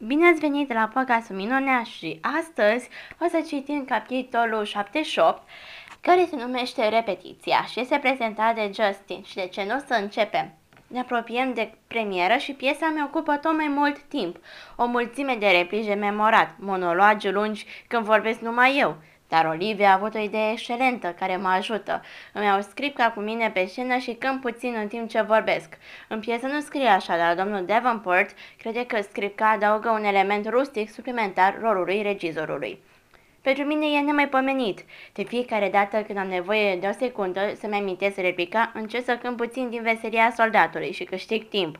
Bine ați venit la Păcasul Minunea și astăzi o să citim capitolul 78 care se numește Repetiția și este prezentat de Justin și de ce nu o să începem. Ne apropiem de premieră și piesa mi ocupă tot mai mult timp. O mulțime de replici de memorat, monologi lungi când vorbesc numai eu. Dar Olivia a avut o idee excelentă care mă ajută. Îmi iau scripca cu mine pe scenă și cânt puțin în timp ce vorbesc. În piesă nu scrie așa, dar domnul Davenport crede că scripca adaugă un element rustic suplimentar rolului regizorului. Pentru mine e nemaipomenit. De fiecare dată când am nevoie de o secundă să-mi amintesc replica, încerc să cânt puțin din veselia soldatului și câștig timp.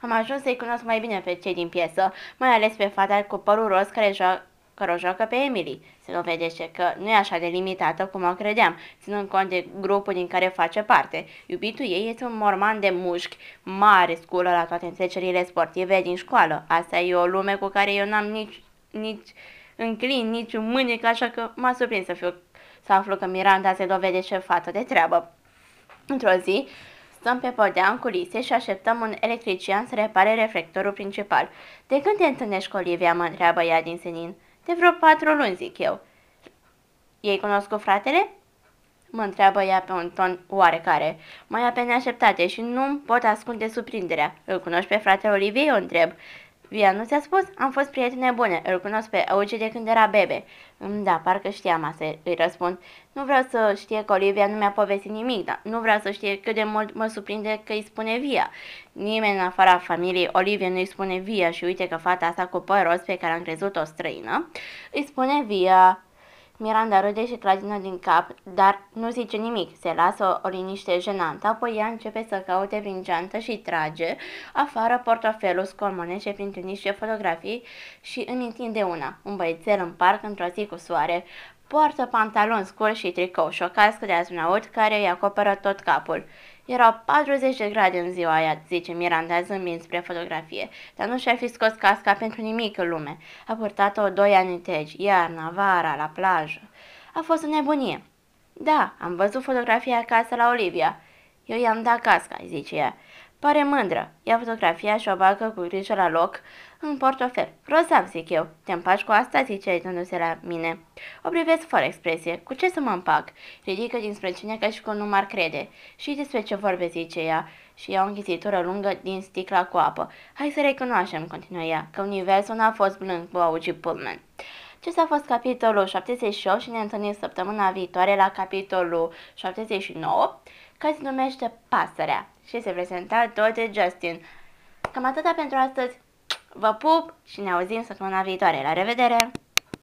Am ajuns să-i cunosc mai bine pe cei din piesă, mai ales pe fata cu părul roz care joacă care o joacă pe Emily. Se dovedește că nu e așa de limitată cum o credeam, ținând cont de grupul din care face parte. Iubitul ei este un morman de mușchi, mare sculă la toate întrecerile sportive din școală. Asta e o lume cu care eu n-am nici, nici înclin, nici un mânic, așa că m-a surprins să, fiu, să aflu că Miranda se dovedește fată de treabă. Într-o zi, Stăm pe podea în culise și așteptăm un electrician să repare reflectorul principal. De când te întâlnești cu Olivia, mă întreabă ea din senin. De vreo patru luni, zic eu. Ei cunosc cu fratele? Mă întreabă ea pe un ton oarecare, mai pe neașteptate și nu pot ascunde surprinderea. Îl cunoști pe fratele Oliviei? O întreb. Via nu ți-a spus? Am fost prietene bune. Îl cunosc pe Auge de când era bebe. Mm, da, parcă știam asta, îi răspund. Nu vreau să știe că Olivia nu mi-a povestit nimic, dar nu vreau să știe cât de mult mă surprinde că îi spune Via. Nimeni în afara familiei Olivia nu îi spune Via și uite că fata asta cu păr roz pe care am crezut o străină, îi spune Via. Miranda râde și clagină din cap, dar nu zice nimic, se lasă o, o liniște jenantă, apoi ea începe să caute prin geantă și trage afară portofelul scormonece printre niște fotografii și îmi întinde una, un băiețel în parc într-o zi cu soare, poartă pantaloni scurți și tricou. Și o cască de astronaut care îi acoperă tot capul. Erau 40 de grade în ziua aia, zice Miranda zâmbind spre fotografie, dar nu și-ar fi scos casca pentru nimic în lume. A purtat-o doi ani întregi, iarna, vara, la plajă. A fost o nebunie. Da, am văzut fotografia acasă la Olivia. Eu i-am dat casca, zice ea. Pare mândră. Ia fotografia și o bagă cu grijă la loc în portofel. Rozav, zic eu. Te împaci cu asta, zice uitându-se la mine. O privesc fără expresie. Cu ce să mă împac? Ridică dinspre cine ca și cum nu m-ar crede. Și despre ce vorbe, zice ea și ia o închizitură lungă din sticla cu apă. Hai să recunoaștem, continuă ea, că universul n-a fost blând cu Augie Pullman. Ce a fost capitolul 78 și ne întâlnim săptămâna viitoare la capitolul 79, care se numește Pasărea și se prezenta tot de Justin. Cam atâta pentru astăzi. Vă pup și ne auzim săptămâna viitoare. La revedere!